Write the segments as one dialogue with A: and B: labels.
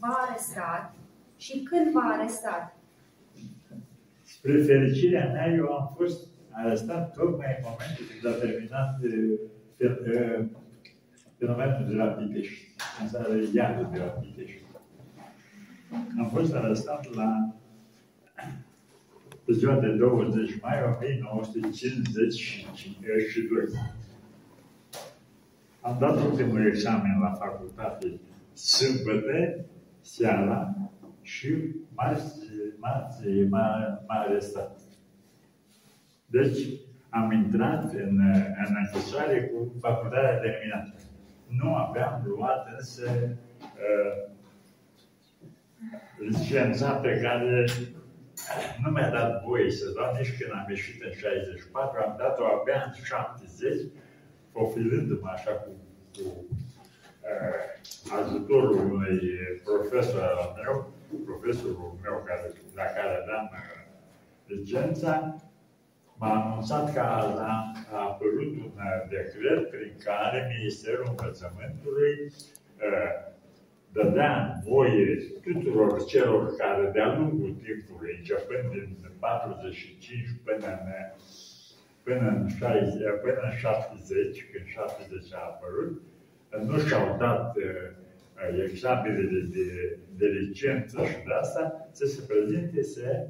A: v-a arestat și când v-a arestat?
B: Spre fericirea mea, eu am fost arestat tocmai în momentul când a terminat fenomenul de la Pitești, în seara iadul de la Pitești. Am fost arestat la ziua de 20 mai 1952. Am dat ultimul examen la facultate sâmbătă, seara, și marți, marți m-a, m-a arestat. Deci, am intrat în, în închisoare cu facultatea terminată. Nu aveam luat însă uh, licența pe care nu mi-a dat voie să dau nici când am ieșit în 64, am dat-o abia în 70, profilându-mă așa cu, cu uh, ajutorul unui profesor al meu, profesorul meu care, la care aveam uh, licența, m-a anunțat că a, a apărut un uh, decret prin care Ministerul Învățământului uh, dădea voie tuturor celor care de-a lungul timpului, începând din 45 până în, până în, 60, până în 70, când 70 a apărut, nu și-au dat uh, examenele de, de licență și de asta, să se prezinte, să,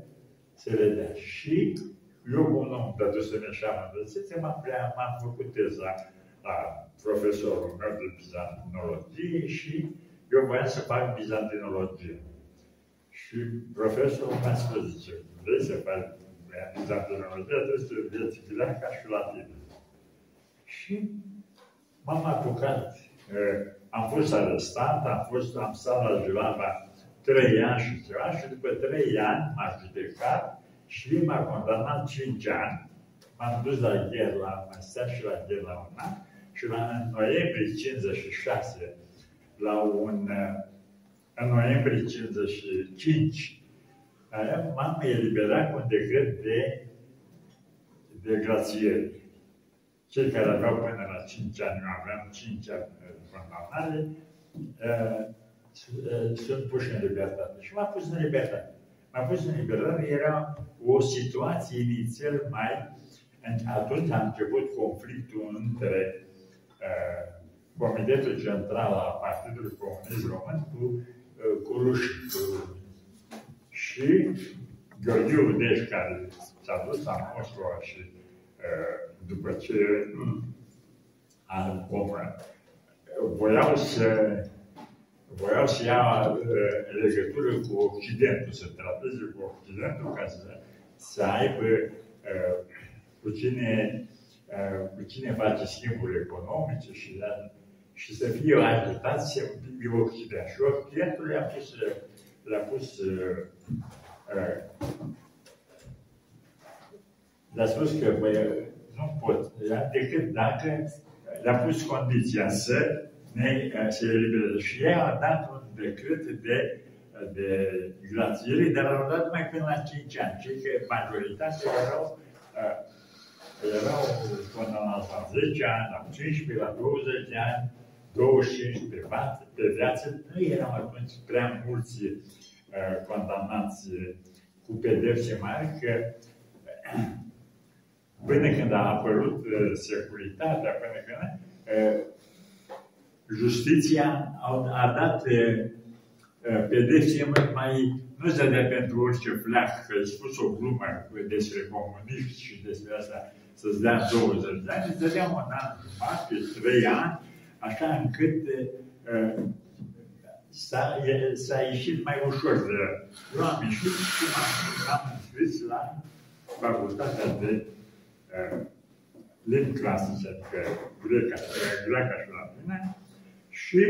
B: să le dea. Și eu, cum nu am dădusem așa mă m-am, m-am făcut teza la profesorul meu de bizantinologie și eu voiam să fac bizantinologie. Și profesorul mi-a spus, zice, vrei să faci bizantinologie, trebuie să vieți ca și la tine. Și m-am apucat. Am fost arestat, am, fost, am stat la Julava trei ani și ceva și după trei ani m-a judecat și m-a condamnat cinci ani. M-am dus la Gherla, am stat și la Gherla un an și la în noiembrie 56 la un, în noiembrie 55, m-am eliberat cu un decret de, de grațiere. Cei care aveau până la 5 ani, eu aveam 5 ani condamnare, sunt puși în libertate. Și m-a pus în libertate. M-a pus în libertate, era o situație inițial mai... Atunci a început conflictul între uh, Comitetul Central al Partidului Comunist Român cu, uh, cu rușii. Cu... Și Gheorghiu Udeș, care s-a dus la Moscova și uh, după ce a voiau să voiau să ia uh, legătură cu Occidentul, să trateze cu Occidentul ca să, să aibă cu cine, cu cine face schimburi economice și de și să fie ajutat să fie Occident. Și Occidentul le-a pus, le-a pus uh, uh, le-a spus că bă, nu pot, decât dacă le-a pus condiția să ne se elibereze. Și ea a dat un decret de, de grațiere, dar au dat mai până la 5 ani. Cei că majoritatea erau, uh, erau condamnați la 10 ani, la 15, la 20 ani, 25 pe, față, pe viață, nu erau atunci prea mulți uh, condamnați cu pedepse mari, că uh, până când a apărut uh, securitatea, până când uh, justiția a, a dat uh, uh pedepse mai, nu se dea pentru orice fleac, că ai spus o glumă despre comunism și despre asta, să-ți dea 20 de ani, îți dădea un an jumătate, trei ani, așa încât uh, s-a, s-a ieșit mai ușor. Eu am ieșit și m-am înscris la facultatea de uh, limbi clasice, adică greca, greca și latină, și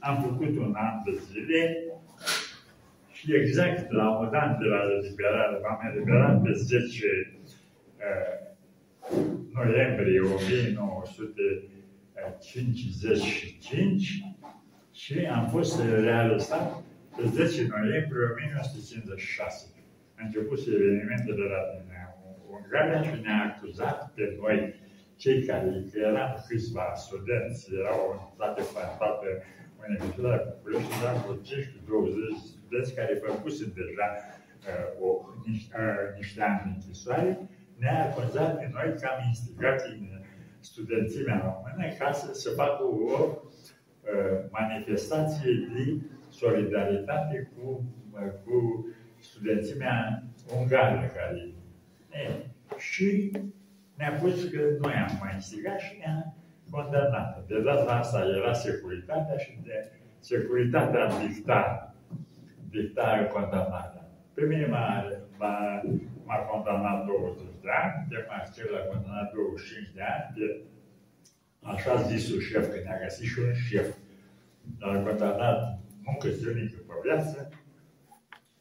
B: am făcut un an de zile și exact la un an de la eliberare, m-am eliberat pe 10 uh, noiembrie 1900 55 și am fost realăstat pe 10 noiembrie 1956. A început evenimentele la Ungaria și ne-a acuzat pe noi, cei care eram câțiva studenți, erau toate, toate Universitatea București, eram vreo 15-20 studenți care făcuse deja uh, o, niște, uh, niște ani de închisoare, ne-a acuzat pe noi că am instigat în studențimea română ca să se facă o uh, manifestație de solidaritate cu, uh, cu studențimea ungară care e. Și ne-a pus că noi am mai instigat și ne-a condamnat. De data asta era securitatea și de securitatea dicta, dicta condamnarea. Pe mine m-a, m-a, m-a condamnat 20 de ani, de Marcel l-a condamnat 25 de ani, de așa zisul șef, că ne-a găsit și un șef. L-a condamnat muncă zilnică pe viață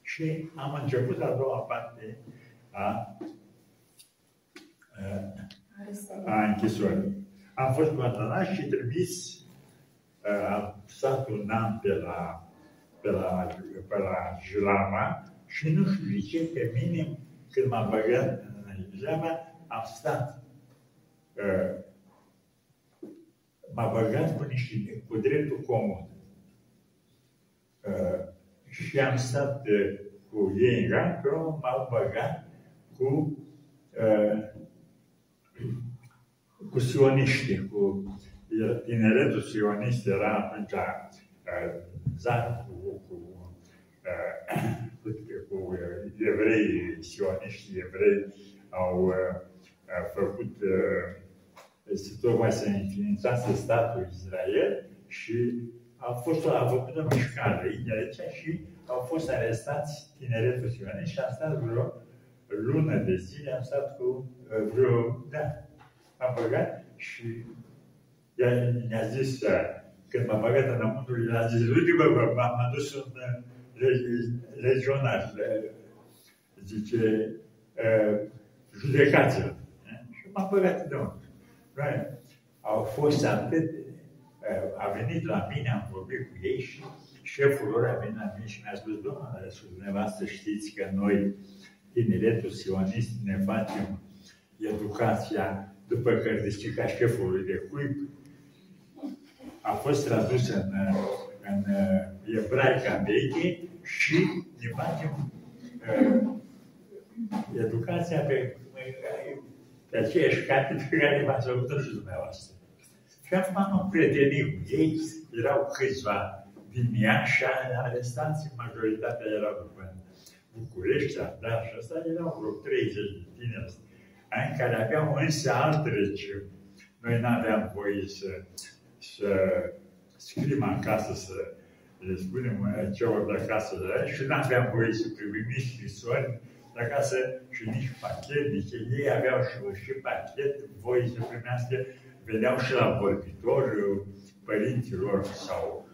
B: și am început a doua parte a, a închisorii. Am fost condamnat și trimis, am stat un an pe la, pe la, pe la Jilama și nu știu de ce, pe mine, când m-am băgat în Jilama, am stat m-a băgat cu, niște, cu dreptul comun. Uh, și am stat uh, cu ei în rang, m-au băgat cu, uh, cu sioniști, cu tineretul sionist era atunci uh, zat cu, cu, uh, cu, cu evrei, sioniști evrei au uh, făcut uh, tocmai să înființase statul Israel și a fost a făcut o mișcare aici și au fost arestați tineretul sionist și am stat vreo lună de zile, am stat cu vreo, da, am băgat și mi-a zis, când m-a băgat înăuntru, i-a zis, uite bă, bă, m-am adus un legionar, zice, judecați-l. Și m-am băgat înăuntru. Au fost atât, a venit la mine, am vorbit cu ei și șeful lor a venit la mine și mi-a spus, domnule, dumneavoastră știți că noi, tineretul sionist, ne facem educația după cărticica șefului de cuib. A fost tradus în, în ebraica veche și ne facem uh, educația pe pe aceeași carte pe care v-ați făcut și dumneavoastră. Și acum am prietenit cu ei, erau câțiva din Iași, arestați, majoritatea erau după București, dar și asta erau vreo 30 de tineri, în care aveau însă alt regim. Noi nu aveam voie să, să scriem acasă, să le spunem celor de acasă, și nu aveam voie să primim nici scrisori, de acasă și nici pachet, nici ei aveau și, și pachet, voi să primească, veneau și la vorbitor părinților sau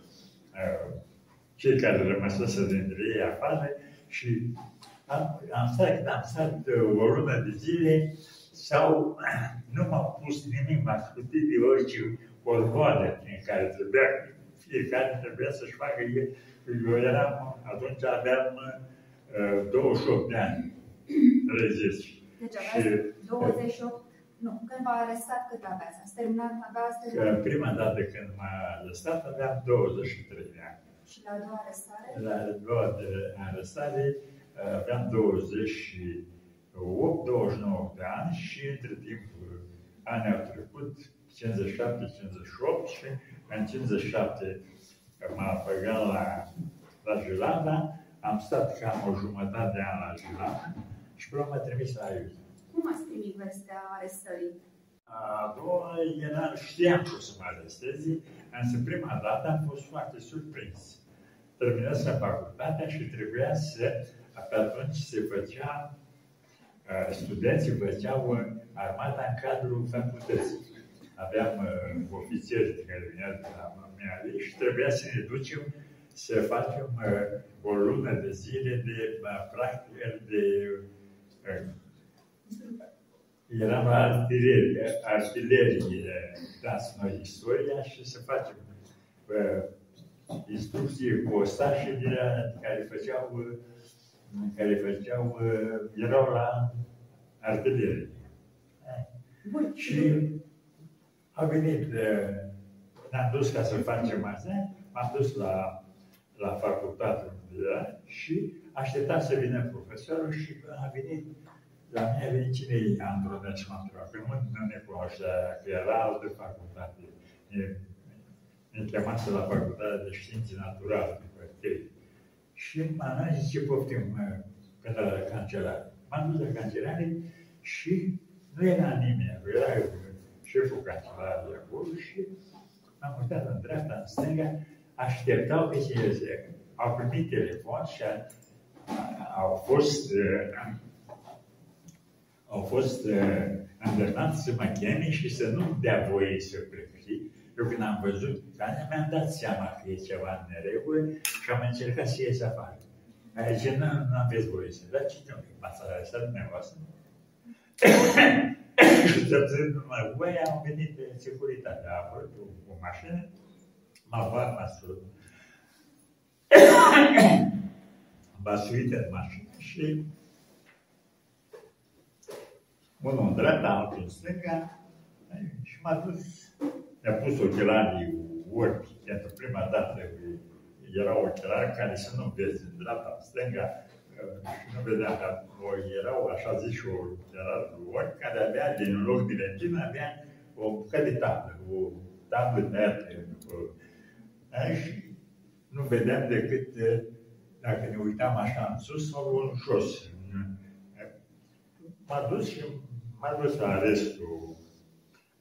B: uh, cei care rămăsese dintre ei afară și am, am stat, am stat uh, o lună de zile sau nu m-am pus nimic, m-am scutit de orice orvoadă în care trebuia, fiecare trebuia să-și facă el. Eu eram, atunci aveam uh, 28 de ani rezist.
A: Deci aveați 28, nu, când v-a arestat cât aveați? Ați terminat, aveați terminat?
B: Prima dată când m-a arestat aveam 23 de ani.
A: Și la a doua arestare?
B: La a doua de arestare aveam 28, 29 de ani și între timp anii au trecut 57, 58 și în 57 m-a băgat la, la Jilanda, am stat cam o jumătate de an la Jilanda și până m-a trimis la aici.
A: Cum ați primit vestea arestării?
B: A doua era, știam că o să mă aresteze, însă prima dată am fost foarte surprins. Terminasem facultatea și trebuia să, pe atunci se făcea, studenții făceau armata în cadrul facultății. Aveam uh, ofițeri care veneau de la mea și trebuia să ne ducem să facem uh, o lună de zile de uh, practică, de Eram la artilerie, artilerie dați noi istoria și să facem uh, instrucție cu ostașii de care făceau, care făceau, erau la artilerie.
A: Bun.
B: Și a venit, ne-am dus ca să facem asta, m-am dus la, la facultate și așteptam să vină profesorul și a venit la mine a venit cine e Androneș Mantura, că nu, nu ne cunoștea, că era altă facultate. Ne, ne chemase la facultatea de științe naturale, pe Și m-a zis ce poftim până la cancelar. M-am dus la cancelare și nu era nimeni, era șeful cancelariei acolo și am uitat în dreapta, în stânga, așteptau pe cine se au primit telefon și a, au fost uh, au fost uh, îndemnați să mă cheme și să nu dea voie să plec. Știi? Eu când am văzut, mi-am dat seama că e ceva în neregulă și am încercat să ies afară. Aici nu, nu aveți voie să dați, ce nu m-ați arătat dumneavoastră. și să numai voi am venit de securitate, a apărut cu o mașină, m-a luat, m-a m-a suit în mașină și unul în dreapta, altul în stânga, și m-a dus, mi-a pus ochelarii ochi, pentru prima dată erau ochelari care să nu vezi în dreapta, în stânga, și nu vedeam, dar erau, așa zis, și ochelari ochi, care avea, din loc de lentină, avea o bucată de tablă, o tablă neagră, și nu vedeam decât dacă ne uitam așa în sus sau în jos. M-a dus și m-a dus la arestul,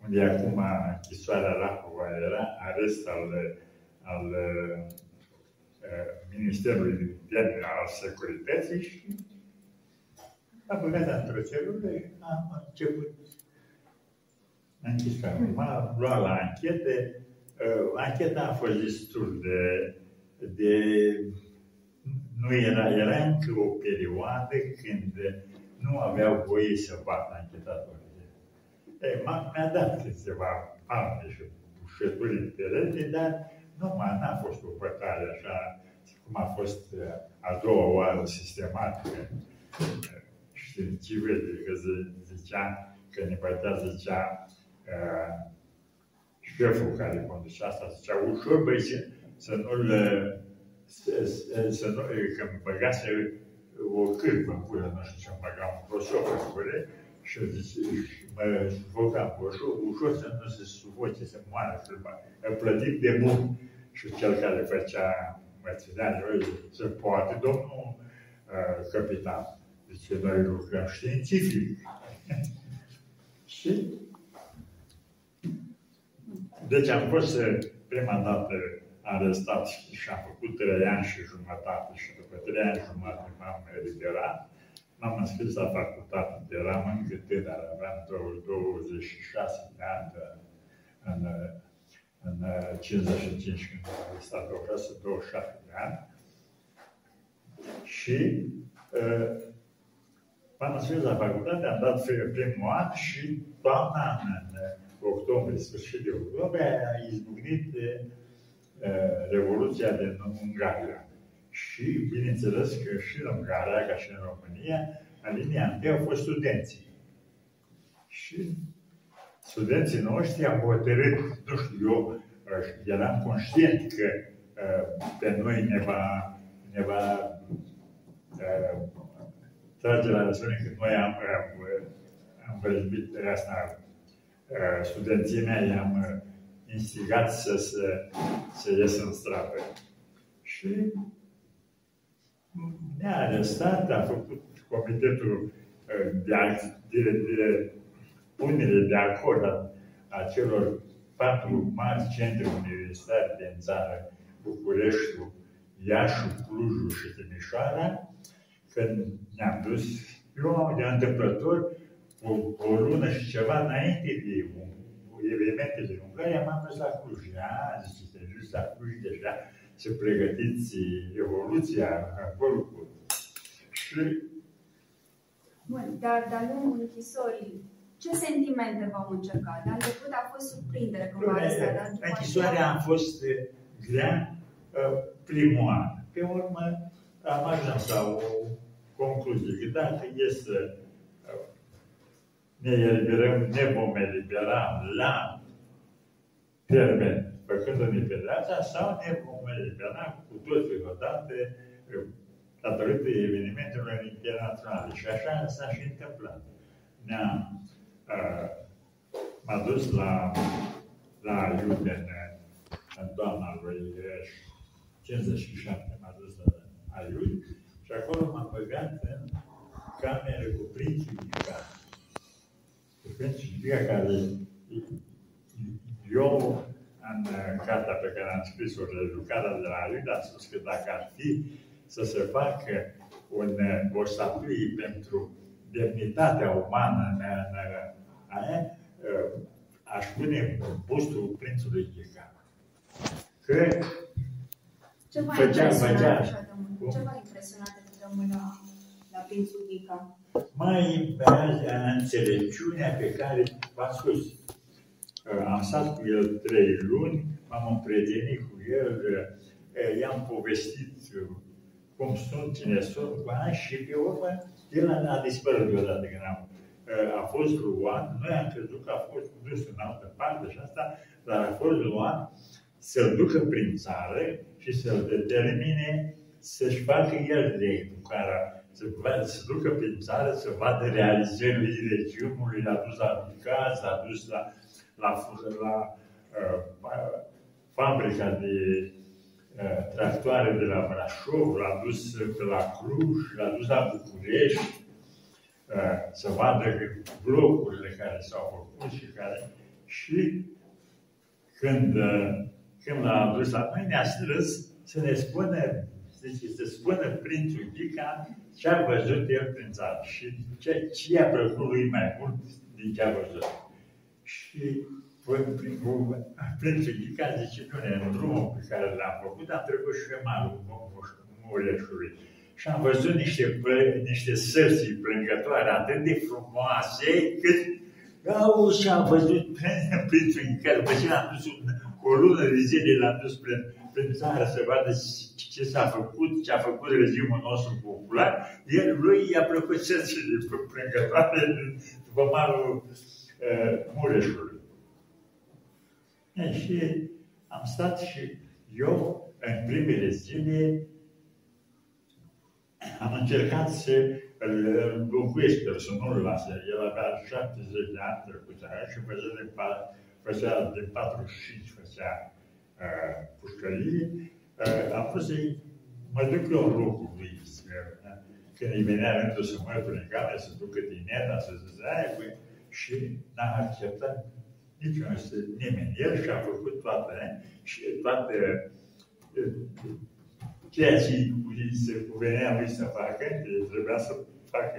B: unde acum închisoarea Rahova era arest al, al uh, Ministerului Interne al Securității și a băgat într-o celulă și am început închisoarea. M-a luat la anchete. Uh, ancheta a fost destul de, de nu era, era încă o perioadă când nu aveau voie să bată anchetatorii. mi-a dat câteva palme și bușături în perete, dar nu n-a fost o pătare așa cum a fost uh, a doua oară sistematică științifică, că zicea, că ne bătea, zicea uh, șeful care conducea asta, zicea, ușor, băi, să, să nu-l să nu, că îmi băgase o cârpă în pulă, nu știu ce-mi băgam, un prosop în pulă, și mă sufocam cu ușor, ușor să nu se sufoce, să moară cârpa. Îl plătit de bun. Și cel care făcea, mă ținea, noi, se poate, domnul uh, capitan. Deci noi lucrăm științific. și deci am fost prima dată arestat și am făcut trei ani și jumătate și după trei ani și jumătate m-am eliberat. M-am înscris la facultate, eram încă tânăr, aveam 26 de ani de, în, în 55 când am stat o clasă, 27 de ani. Și uh, m-am înscris la facultate, am dat primul an și toamna, în octombrie, sfârșit de octombrie, a izbucnit Eh, Revoluția din Ungaria. Și, bineînțeles că și în Ungaria, ca și în România, în linia întâi au fost studenții. Și studenții noștri au hotărât, nu știu eu, eh, eram conștient că uh, pe noi ne va, ne va uh, trage la răspundere că noi am, am, am vrăjbit asta, uh, studenții mei, am instigat să, se, să ies în stradă. Și ne-a arestat, a făcut comitetul uh, de, de, de punere de acord a, a celor patru mari centri universitari din țară, Bucureștiul, Iașu, Clujul și Timișoara, când ne-am dus, eu de întâmplător, o, o lună și ceva înainte de un evenimentele din Ungaria, m-am dus la Cluj. A, zice, just la Cluj deja să pregătiți evoluția acolo cu... Și...
A: Bun, dar de-a lungul închisorii, ce sentimente v-au încercat? De început a fost surprindere când v-a arestat, dar după
B: Închisoarea a fost grea uh, primul an. Pe urmă am ajuns la o concluzie, că dacă este ne eliberăm, ne vom elibera la termen făcându-ne pedeapsa, sau ne vom elibera cu toții odată datorită evenimentelor internaționale. Și așa s-a și întâmplat. Ne-am uh, m-a dus la, la Iude în, în toamna lui 57, m-a dus la Aiud și acolo m-am băgat în cameră cu prințul Iuda. Cu prințul Iuda care eu în cartea pe care am scris-o, Lucrarea de la Iuda, am spus că dacă ar fi să se facă un, o statuie pentru demnitatea umană în, în, aia, aș pune bustul prințului Ghica. Că
A: Ce v-a
B: Făcea-
A: impresionat
B: făcea.
A: așa de mult? Ce v-a impresionat atât de mult la, la prințul Ghica?
B: Mai baza înțelepciunea pe care v-am spus. Uh, Am stat cu el trei luni, m-am împrietenit cu el, uh, i-am povestit uh, cum sunt, cine sunt, cu ani și pe urmă el a, a dispărut deodată când am, uh, a fost luat, noi am crezut că a fost dus în altă parte și asta, dar a fost luat să-l ducă prin țară și să-l determine să-și facă el educarea, să, va- să ducă prin țară, să vadă realizările regimului, l-a dus la Bicaz, l-a dus la, la, fu- la uh, fa- fabrica de uh, tractoare de la Brașov, l-a dus pe la Cluj, l-a dus la București, uh, să vadă blocurile care s-au făcut și care... Și când, uh, când l-a adus la noi, ne-a strâns să ne spună, zice, să spună prințul Ghica ce a văzut el prin țară și ce, ce i-a plăcut lui mai mult din ce a văzut. Și prin- prin- cu- prințul Ghica zice, nu, în drumul pe care l-am făcut, am trecut și pe malul Mu- Mu- Mureșului. Și am văzut niște, plă- niște sărții plângătoare atât de frumoase, cât au și am văzut prin- prințul Ghica, după ce l-am dus un, o lună de zile, l-am dus prin, prin țară să vadă ce- ce s-a făcut, ce a făcut regimul nostru popular, el, lui i-a plăcut sărțile plângătoare după malul uh, Mureșului. E, și am stat și eu, în primele zile, am încercat să îl înlocuiesc pe el, să nu-l lase. El avea 70 de ani trecut aia și făcea de, pa- făcea de 45, făcea uh, pușcărie. Uh, am fost să mă duc eu în locul lui. să- Când îi venea rândul să mă în cameră, să ducă dineta, să zice, aia, băi, și n-a acceptat niciun nimeni. El și-a făcut toate, și toate eh, ceea ce îi se cuvenea lui să facă, el trebuia să facă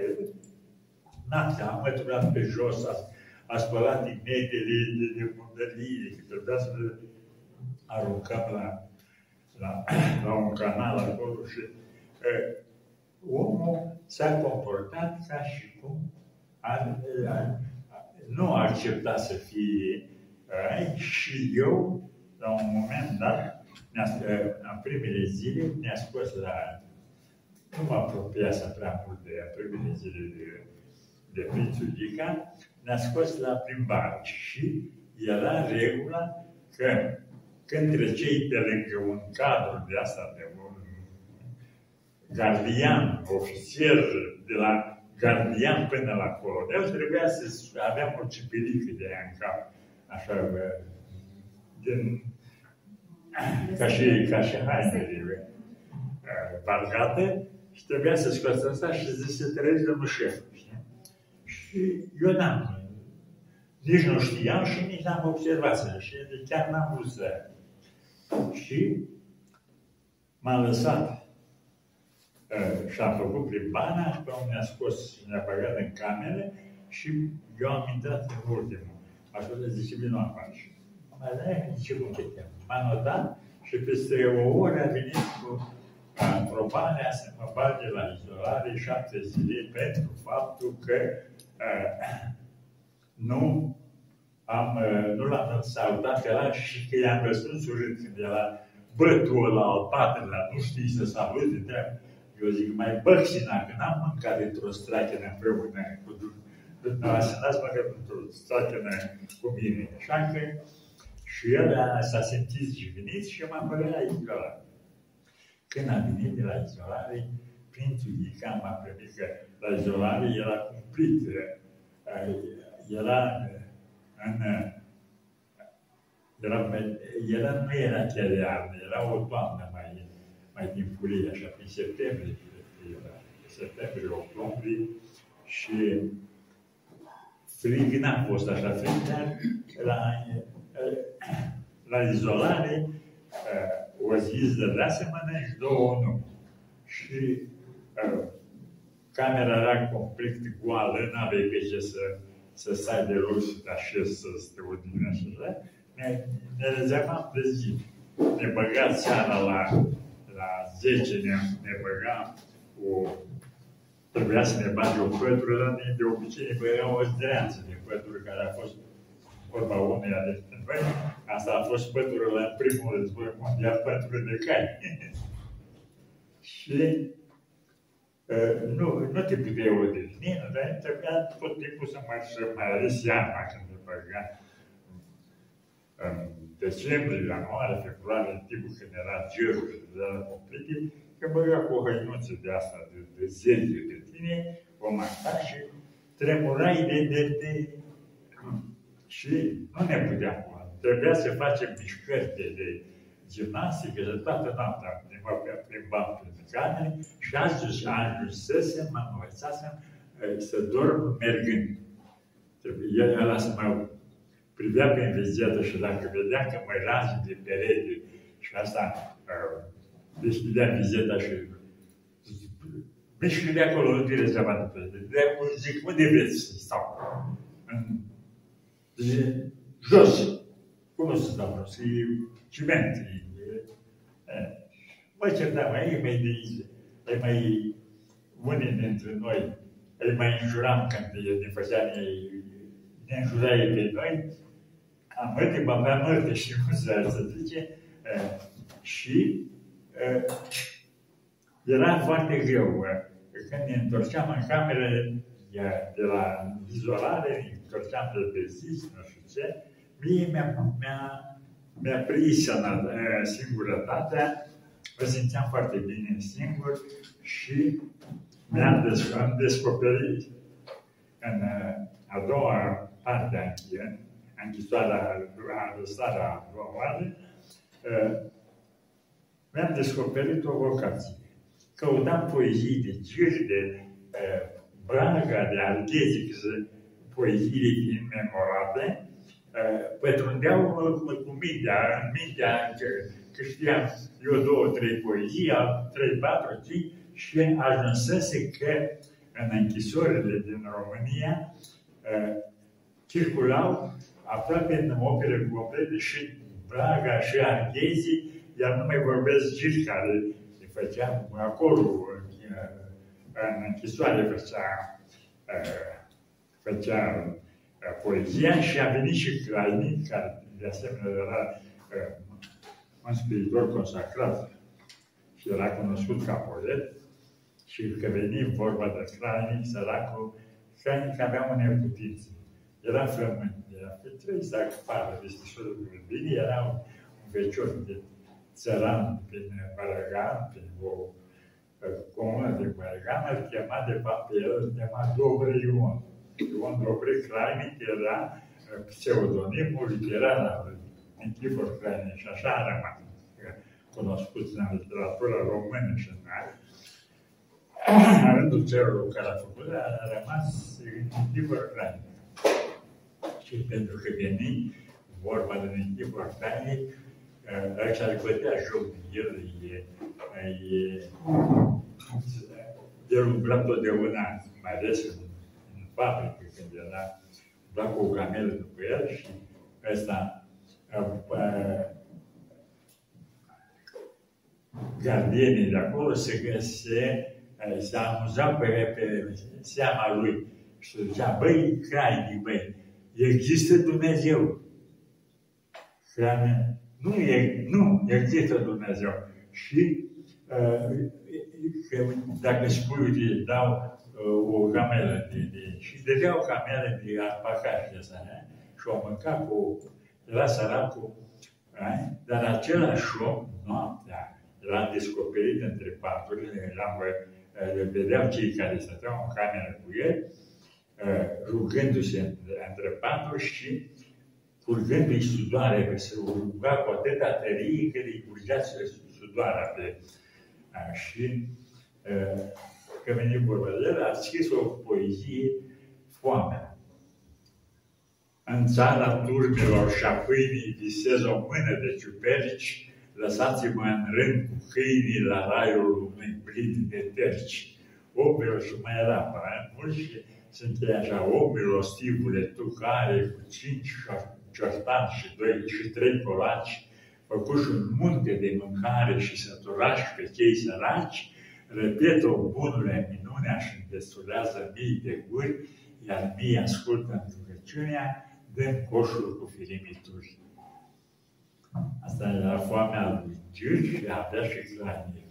B: noaptea, am măturat pe jos, a, a spălat inedele de, de murdărie, că trebuia să le aruncăm la, la, la un canal acolo și uh, omul s-a comportat ca și cum a, a, nu a acceptat să fie uh, și eu, la un moment dat, ne-a, în primele zile, ne-a scos la... Nu mă apropiasem prea mult de primele zile de, de Prințul Gica, ne-a scos la plimbare și era regula că când treceai pe lângă un cadru de asta, de un gardian, ofițer, de la gardian până la colonel, trebuia să aveam o cipilică de aia în cap, așa, bă, din, ca și, ca și hainele uh, bargate, și trebuia să scoată asta și zice să trăiesc de șef. știi? Și eu n-am, nici nu știam și nici n-am observat să și chiar n-am vrut să. Și m-a lăsat uh, și am făcut plimbana și pe urmă ne-a scos, ne-a băgat în camere și eu am intrat în ultimul. Așa de zice, vino afară. Și am mai zice, cum te cheamă? M-a notat și peste o oră a venit cu aprobarea să mă bage la izolare șapte zile pentru faptul că uh, nu am, uh, nu l-am salutat pe ăla și că i-am răspuns urât când era bă, tu la al patrulea, nu știi să saluti, de eu zic, mai băxina, că n-am mâncat dintr-o strachenă împreună cu dumneavoastră, n-ați mâncat dintr-o strachenă cu mine. Așa că, Și el s-a simțit jignit și m-a băgat la izolare. Când a venit de la izolare, Prințul Ghica m-a primit că la izolare era cumplit. Era în era, era, nu era chiar iarnă, era o toamnă mai, mai timpurie, așa, prin septembrie, era, septembrie, octombrie, și frig n-a fost așa frig, dar la, la izolare o zi îți dădea să mănânci, două nu. Și camera era complet goală, n-aveai pe ce să, să stai de loc să te așezi, să te odihnești așa ne, ne rezervam de zi. Ne băga seara la, la 10, ne, ne băga o... Trebuia să ne bage o pătură, dar de obicei ne băga o zdreanță de pătură care a fost vorba uneia de noi. Asta a fost pătură la primul război mondial, pătură de cai. și uh, nu, nu te puteai odihni, dar trebuia tot timpul să mai, să mai ales iarna când ne băga în decembrie, ianuarie, februarie, în timpul când era gerul și era complete, că băga cu o hăinuță de asta, de, de zeze de tine, o mata și tremurai de, de, de... Și nu ne puteam Trebuia să facem mișcări de, de gimnastică de toată noaptea, ne plimbam prin camere și ajuns, ajunsesem, mă învățasem să dorm mergând. Trebuie el să mă privea pe vizită și dacă vedea că mă lasă de perete și asta uh, deschidea vizeta și mișcă de acolo, nu tine seama de pe de zic, unde vreți să stau? Zice, jos. Cum o să stau? Să ciment. Mă certam, mai mai de aici, ai mai unii dintre noi, îi mai înjuram când ne făcea, ne înjurai pe noi, a mărte, băbea mărte și cum să, să zice, și era foarte greu. Când ne întorceam în cameră de la izolare, ne întorceam de pe zi, nu știu ce, mie mi-a, mi-a, mi-a prins singurătatea, mă simțeam foarte bine singur și mi-am descoperit în a doua parte a închisoarea, arestarea a doua oară, mi-am descoperit o vocație. Căutam poezii de Giri, de Braga, de Arghezi, poezii memorabile, pătrundeau cu mintea, în mintea că, că știam eu două, trei poezii, trei, patru, cinci, și ajunsese că în închisorile din România circulau aproape în opere complete și Braga și Arghezi, iar nu mai vorbesc giri care le făceam acolo, în închisoare făcea, făcea poezia și a venit și Crainic, care de asemenea era un spiritor consacrat și era cunoscut ca poet, și că venim vorba de Crainic, săracul, Crainic avea o neputință. Era flământ pe trei sac fară de stișorul bine, era un, un vecior de țăran prin Bărăgan, prin o comună de Bărăgan, îl chema de fapt pe el, îl chema Dobre Ion. Ion Dobre Crainic era pseudonimul literar în chipuri Crainic și așa a rămas cunoscut în literatura română și în rândul celor care a făcut, a rămas în chipuri Crainic și pentru că veni vorba de echipă tare, ăștia îl bătea joc de el, e, e, el umbla totdeauna, mai ales în, în fabrică, când era, umbla cu o camelă după el și ăsta gardienii de acolo se găse, se amuza pe, pe seama lui și zicea, băi, crai, băi, Există Dumnezeu. Hrana. Nu, e, nu există Dumnezeu. Și uh, dacă spui, uite, dau uh, o camelă de, de, și dădea o camelă de alpaca și asta, și o mânca cu, era săracul, Dar același om, noaptea, l-am descoperit între paturi, l-am, le vedeam cei care stăteau în cameră cu el, rugându-se între paturi și curgându-i sudoare, că se ruga cu atâta tărie că îi curgea sudoarea pe... Și că veni vorba de el, a scris o poezie, Foamea. În țara turmilor și a pâinii visez o mână de ciuperci, lăsați-mă în rând cu câinii la raiul unui plin de terci. O, și mai era prea mult și sunt așa, o, milostivule, tu care cu cinci ciortani și doi și trei colaci, făcuși un munte de mâncare și săturași pe chei săraci, repet-o bunule minunea și îndestulează mii de guri, iar mie ascultă în rugăciunea, dăm coșul cu firimituri. Asta era foamea lui Giur și avea și hranie.